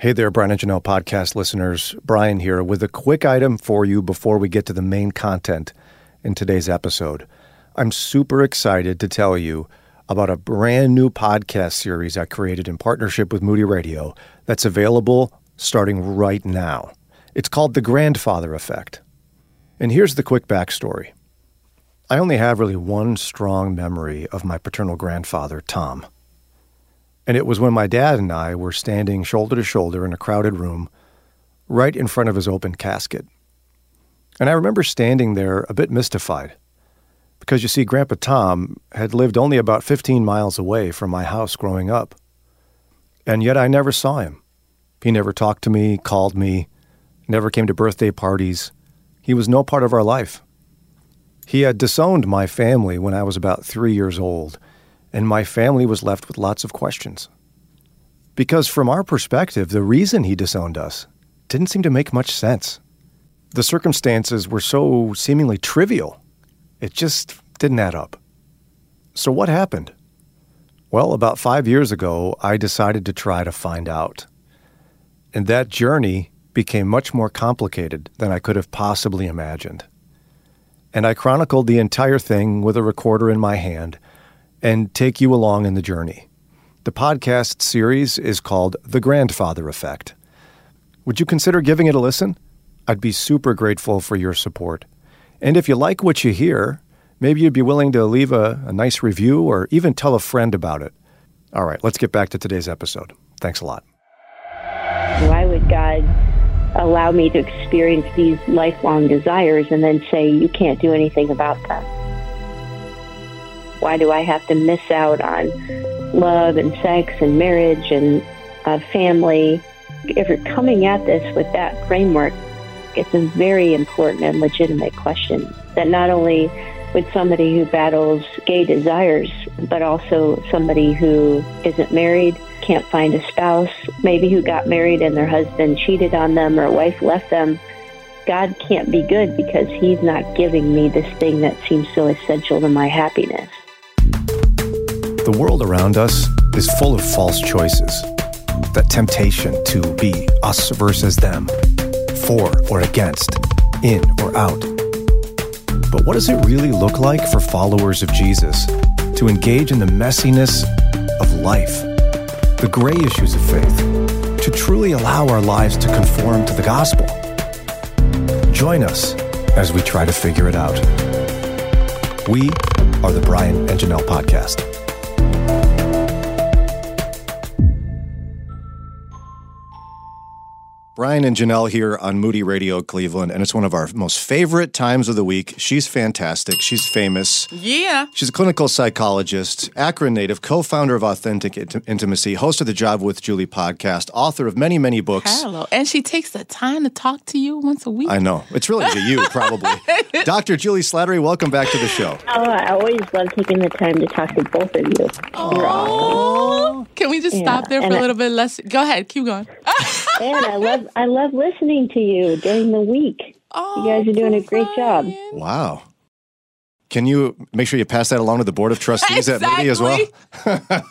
Hey there, Brian and Janelle podcast listeners. Brian here with a quick item for you before we get to the main content in today's episode. I'm super excited to tell you about a brand new podcast series I created in partnership with Moody Radio that's available starting right now. It's called The Grandfather Effect. And here's the quick backstory I only have really one strong memory of my paternal grandfather, Tom. And it was when my dad and I were standing shoulder to shoulder in a crowded room right in front of his open casket. And I remember standing there a bit mystified because you see, Grandpa Tom had lived only about 15 miles away from my house growing up. And yet I never saw him. He never talked to me, called me, never came to birthday parties. He was no part of our life. He had disowned my family when I was about three years old and my family was left with lots of questions. Because from our perspective, the reason he disowned us didn't seem to make much sense. The circumstances were so seemingly trivial, it just didn't add up. So, what happened? Well, about five years ago, I decided to try to find out. And that journey became much more complicated than I could have possibly imagined. And I chronicled the entire thing with a recorder in my hand and take you along in the journey. The podcast series is called The Grandfather Effect. Would you consider giving it a listen? I'd be super grateful for your support. And if you like what you hear, maybe you'd be willing to leave a, a nice review or even tell a friend about it. All right, let's get back to today's episode. Thanks a lot. Why would God allow me to experience these lifelong desires and then say you can't do anything about them? Why do I have to miss out on love and sex and marriage and uh, family? If you're coming at this with that framework, it's a very important and legitimate question that not only with somebody who battles gay desires, but also somebody who isn't married, can't find a spouse, maybe who got married and their husband cheated on them or wife left them. God can't be good because He's not giving me this thing that seems so essential to my happiness. The world around us is full of false choices. That temptation to be us versus them, for or against, in or out. But what does it really look like for followers of Jesus to engage in the messiness of life, the gray issues of faith, to truly allow our lives to conform to the gospel? Join us as we try to figure it out. We are the Brian and Janelle Podcast. Brian and Janelle here on Moody Radio Cleveland, and it's one of our most favorite times of the week. She's fantastic. She's famous. Yeah. She's a clinical psychologist, Akron native, co founder of Authentic Int- Intimacy, host of the Java with Julie podcast, author of many, many books. Hello. And she takes the time to talk to you once a week. I know. It's really to you, probably. Dr. Julie Slattery, welcome back to the show. Oh, I always love taking the time to talk to both of you. Oh. Can we just Yeah, stop there for and a I- little bit? Let's go ahead. Keep going. And I love I love listening to you during the week. Oh, You guys oh, are doing a great job. Wow. Can you make sure you pass that along to the Board of Trustees at Moody as well?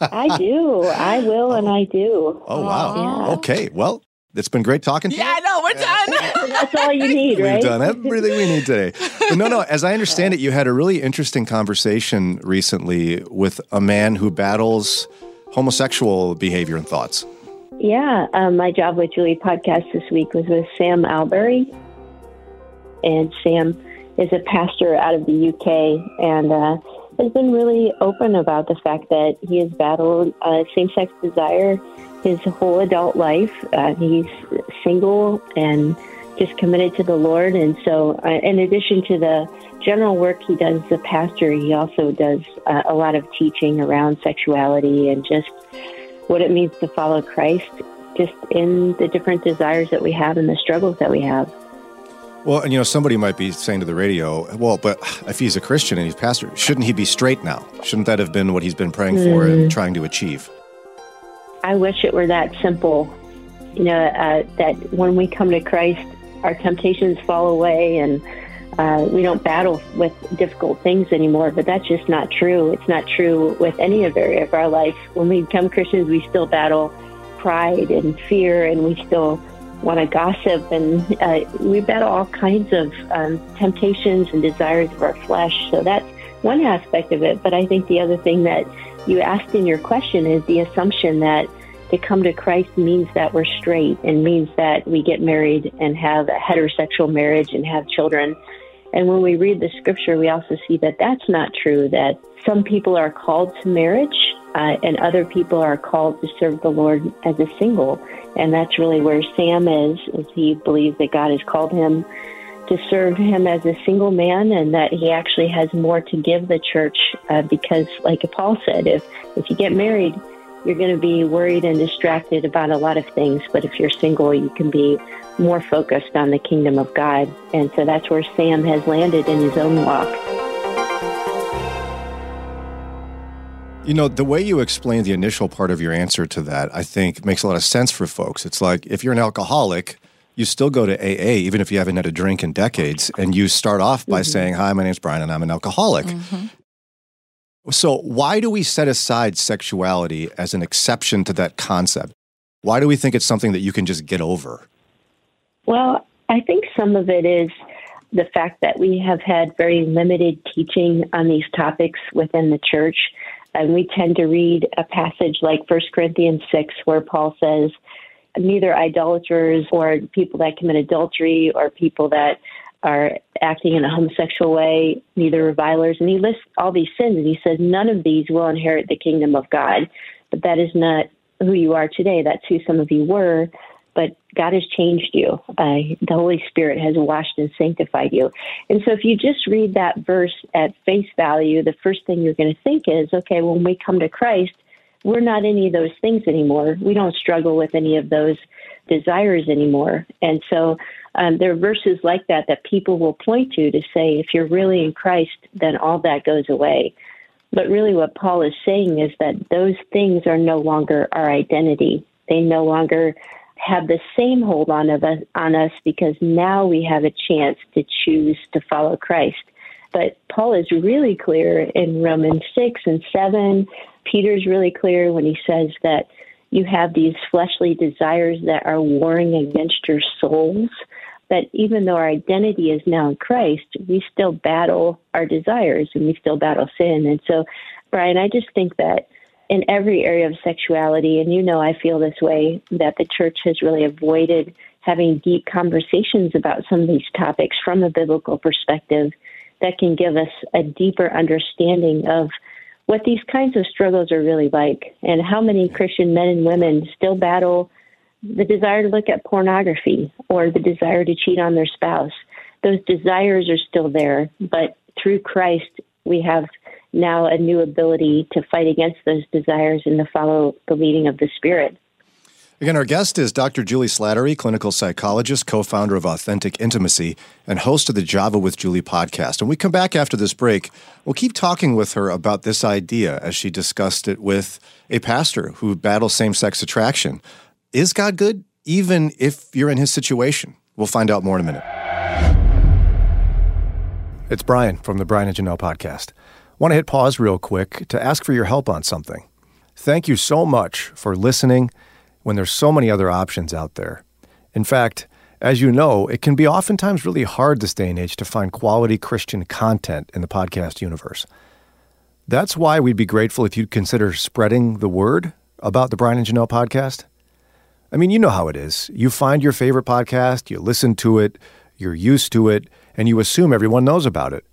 I do. I will and oh. I do. Oh, wow. Yeah. Okay. Well, it's been great talking to you. Yeah, I know. We're done. That's all you need, right? We've done everything we need today. But no, no, as I understand it, you had a really interesting conversation recently with a man who battles homosexual behavior and thoughts. Yeah, um, my Java with Julie podcast this week was with Sam Allberry, and Sam is a pastor out of the UK and uh, has been really open about the fact that he has battled uh, same-sex desire his whole adult life. Uh, he's single and just committed to the Lord, and so uh, in addition to the general work he does as a pastor, he also does uh, a lot of teaching around sexuality and just what it means to follow Christ just in the different desires that we have and the struggles that we have. Well, and you know, somebody might be saying to the radio, well, but if he's a Christian and he's pastor, shouldn't he be straight now? Shouldn't that have been what he's been praying for and trying to achieve? I wish it were that simple, you know, uh, that when we come to Christ, our temptations fall away and uh, we don't battle with difficult things anymore. But that's just not true. It's not true with any other area of our life. When we become Christians, we still battle pride and fear, and we still want to gossip, and uh, we battle all kinds of um, temptations and desires of our flesh. So that's one aspect of it. But I think the other thing that you asked in your question is the assumption that to come to Christ means that we're straight and means that we get married and have a heterosexual marriage and have children. And when we read the scripture, we also see that that's not true, that some people are called to marriage uh, and other people are called to serve the Lord as a single. And that's really where Sam is, is he believes that God has called him to serve him as a single man and that he actually has more to give the church uh, because, like Paul said, if, if you get married, you're going to be worried and distracted about a lot of things. But if you're single, you can be more focused on the kingdom of God. And so that's where Sam has landed in his own walk. You know, the way you explained the initial part of your answer to that, I think makes a lot of sense for folks. It's like if you're an alcoholic, you still go to AA, even if you haven't had a drink in decades, and you start off by mm-hmm. saying, Hi, my name's Brian, and I'm an alcoholic. Mm-hmm. So, why do we set aside sexuality as an exception to that concept? Why do we think it's something that you can just get over? Well, I think some of it is the fact that we have had very limited teaching on these topics within the church. And we tend to read a passage like 1 Corinthians 6, where Paul says, neither idolaters or people that commit adultery or people that are acting in a homosexual way, neither revilers. And he lists all these sins and he says none of these will inherit the kingdom of God. But that is not who you are today. That's who some of you were. But God has changed you. Uh, the Holy Spirit has washed and sanctified you. And so if you just read that verse at face value, the first thing you're going to think is, okay, when we come to Christ, we're not any of those things anymore. We don't struggle with any of those desires anymore. And so um, there are verses like that that people will point to to say, if you're really in Christ, then all that goes away. But really, what Paul is saying is that those things are no longer our identity. They no longer have the same hold on of us, on us because now we have a chance to choose to follow Christ. But Paul is really clear in Romans 6 and 7. Peter's really clear when he says that you have these fleshly desires that are warring against your souls. That even though our identity is now in Christ, we still battle our desires and we still battle sin. And so, Brian, I just think that in every area of sexuality, and you know I feel this way, that the church has really avoided having deep conversations about some of these topics from a biblical perspective that can give us a deeper understanding of what these kinds of struggles are really like and how many Christian men and women still battle the desire to look at pornography or the desire to cheat on their spouse. Those desires are still there, but through Christ, we have now a new ability to fight against those desires and to follow the leading of the Spirit. Again, our guest is Dr. Julie Slattery, clinical psychologist, co founder of Authentic Intimacy, and host of the Java with Julie podcast. And we come back after this break, we'll keep talking with her about this idea as she discussed it with a pastor who battles same sex attraction. Is God good, even if you're in his situation? We'll find out more in a minute. It's Brian from the Brian and Janelle podcast. Want to hit pause real quick to ask for your help on something. Thank you so much for listening when there's so many other options out there. In fact, as you know, it can be oftentimes really hard this day and age to find quality Christian content in the podcast universe. That's why we'd be grateful if you'd consider spreading the word about the Brian and Janelle podcast. I mean, you know how it is. You find your favorite podcast, you listen to it, you're used to it, and you assume everyone knows about it.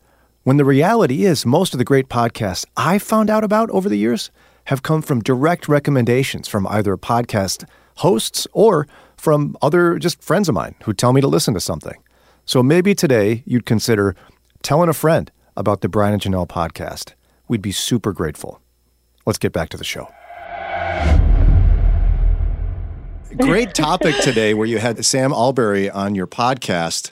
When the reality is, most of the great podcasts I found out about over the years have come from direct recommendations from either podcast hosts or from other just friends of mine who tell me to listen to something. So maybe today you'd consider telling a friend about the Brian and Janelle podcast. We'd be super grateful. Let's get back to the show. Great topic today where you had Sam Allberry on your podcast.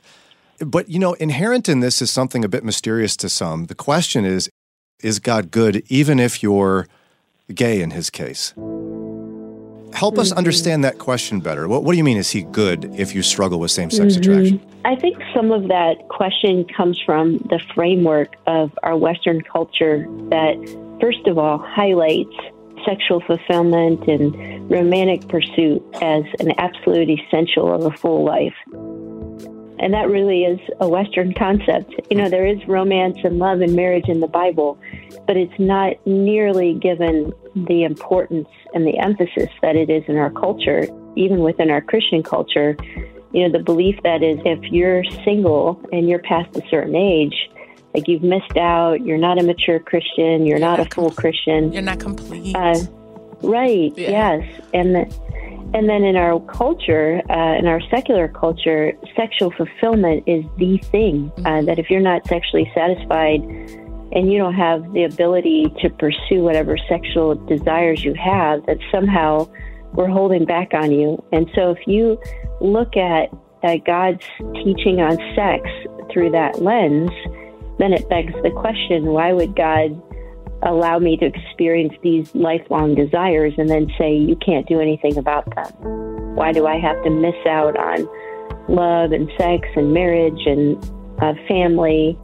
But, you know, inherent in this is something a bit mysterious to some. The question is Is God good even if you're gay in his case. Help us mm-hmm. understand that question better. What, what, do you mean, is he good if you struggle with same sex mm-hmm. attraction? I think some of that question comes from the framework of our Western culture that, first of all, highlights sexual fulfillment and romantic pursuit as an absolute essential of a full life. And that really is a Western concept. You know, there is romance and love and marriage in the Bible, but it's not nearly given the importance and the emphasis that it is in our culture, even within our Christian culture. You know, the belief that is if you're single and you're past a certain age, like you've missed out, you're not a mature Christian, you're, not, not, a full Christian. You're not complete. Uh, right, yeah. yes. And the, and then in our culture, uh, in our secular culture, sexual fulfillment is the thing. Uh, mm-hmm. that if you're not sexually satisfied and you don't have the ability to pursue whatever sexual desires you have, that somehow we're holding back on you. And so if you look at uh, God's teaching on sex through that lens, then it begs the question why would God allow me to experience these lifelong desires and then say you can't do anything about them? Why do I have to miss out on love and sex and marriage and uh, family?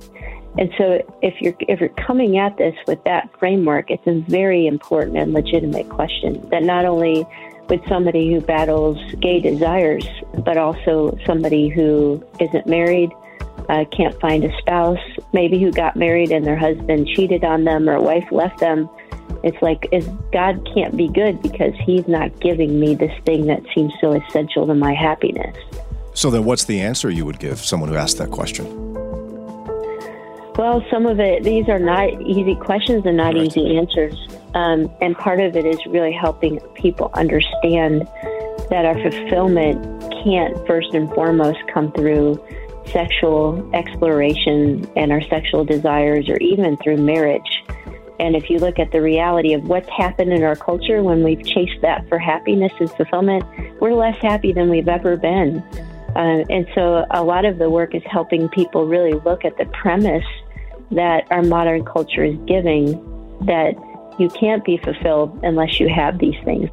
And so if you're if you're coming at this with that framework, it's a very important and legitimate question that not only with somebody who battles gay desires, but also somebody who isn't married, uh, can't find a spouse, maybe who got married and their husband cheated on them or wife left them. It's like, is God can't be good because He's not giving me this thing that seems so essential to my happiness. So then, what's the answer you would give someone who asked that question? Well, some of it, these are not easy questions and not right. easy answers. Um, and part of it is really helping people understand that our fulfillment can't first and foremost come through sexual exploration and our sexual desires, or even through marriage. And if you look at the reality of what's happened in our culture when we've chased that for happiness and fulfillment, we're less happy than we've ever been. Uh, and so a lot of the work is helping people really look at the premise that our modern culture is giving that you can't be fulfilled unless you have these things.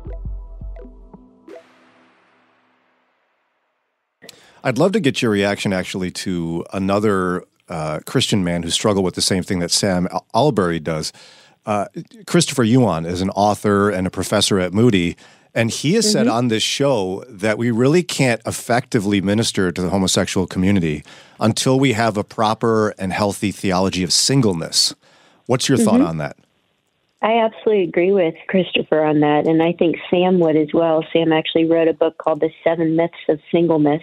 I'd love to get your reaction actually to another uh, Christian man who struggled with the same thing that Sam Allberry does. Uh, Christopher Yuan is an author and a professor at Moody, and he has mm-hmm. said on this show that we really can't effectively minister to the homosexual community until we have a proper and healthy theology of singleness. What's your mm-hmm. thought on that? I absolutely agree with Christopher on that, and I think Sam would as well. Sam actually wrote a book called The Seven Myths of Singleness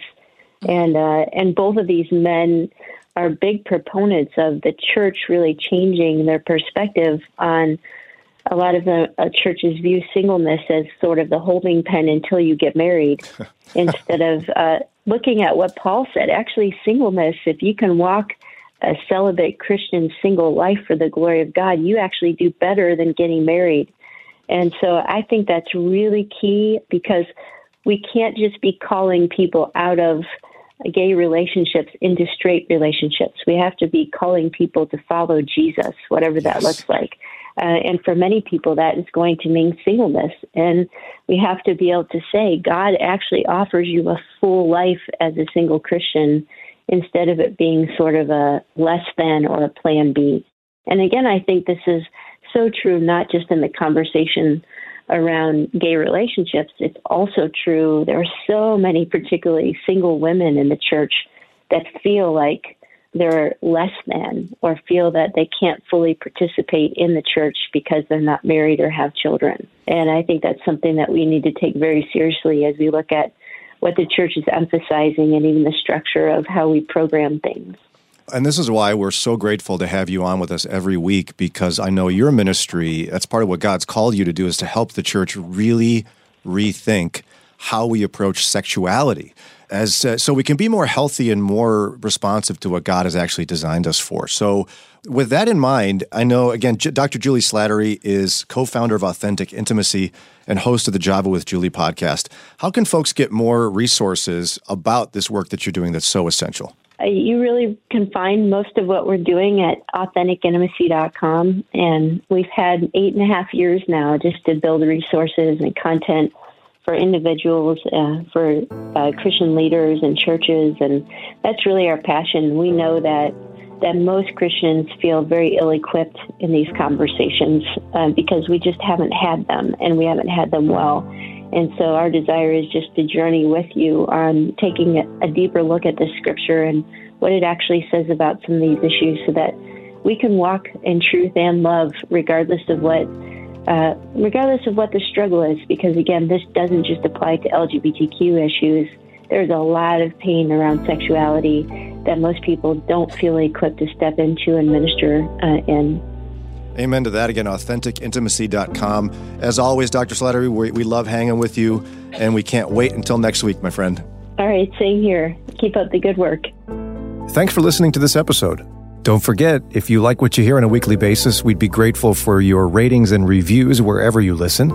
and uh, and both of these men are big proponents of the church really changing their perspective on a lot of the uh, churches view singleness as sort of the holding pen until you get married instead of uh, looking at what Paul said. Actually, singleness, if you can walk a celibate Christian single life for the glory of God, you actually do better than getting married. And so I think that's really key because we can't just be calling people out of gay relationships into straight relationships. We have to be calling people to follow Jesus, whatever that yes. looks like. Uh, and for many people, that is going to mean singleness. And we have to be able to say, God actually offers you a full life as a single Christian instead of it being sort of a less than or a plan B. And again, I think this is so true, not just in the conversation around gay relationships, it's also true. There are so many, particularly single women in the church, that feel like they're less than or feel that they can't fully participate in the church because they're not married or have children. And I think that's something that we need to take very seriously as we look at what the church is emphasizing and even the structure of how we program things. And this is why we're so grateful to have you on with us every week because I know your ministry, that's part of what God's called you to do, is to help the church really rethink how we approach sexuality as uh, so we can be more healthy and more responsive to what God has actually designed us for. So with that in mind, I know again J- Dr. Julie Slattery is co-founder of Authentic Intimacy and host of the Java with Julie podcast. How can folks get more resources about this work that you're doing that's so essential? Uh, you really can find most of what we're doing at AuthenticIntimacy.com. And we've had eight and a half years now just to build resources and content for individuals, uh, for uh, Christian leaders and churches. And that's really our passion. We know that that most Christians feel very ill equipped in these conversations uh, because we just haven't had them and we haven't had them well. And so our desire is just to journey with you on taking a, deeper look at the scripture and what it actually says about some of these issues so that we can walk in truth and love regardless of what uh, regardless of what the struggle is. Because again this doesn't just apply to lgbtq issues. There's a lot of pain around sexuality that most people don't feel equipped to step into and minister uh, in Amen to that. Again, AuthenticIntimacy.com. As always, Dr. Slattery, we, we love hanging with you, and we can't wait until next week, my friend. All right, same here. Keep up the good work. Thanks for listening to this episode. Don't forget, if you like what you hear on a weekly basis, we'd be grateful for your ratings and reviews wherever you listen.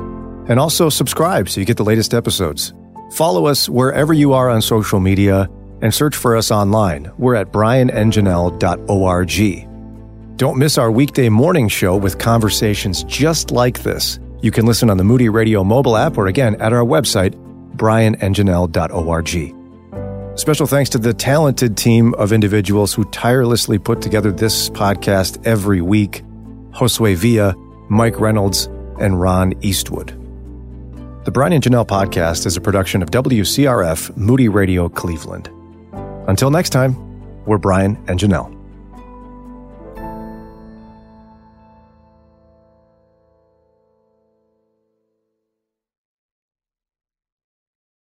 And also subscribe so you get the latest episodes. Follow us wherever you are on social media and search for us online. We're at brianandjanelle.org. Don't miss our weekday morning show with conversations just like this. You can listen on the Moody Radio mobile app or again at our website, brianandjanelle.org. Special thanks to the talented team of individuals who tirelessly put together this podcast every week Josue Villa, Mike Reynolds, and Ron Eastwood. The Brian and Janelle podcast is a production of WCRF Moody Radio Cleveland. Until next time, we're Brian and Janelle.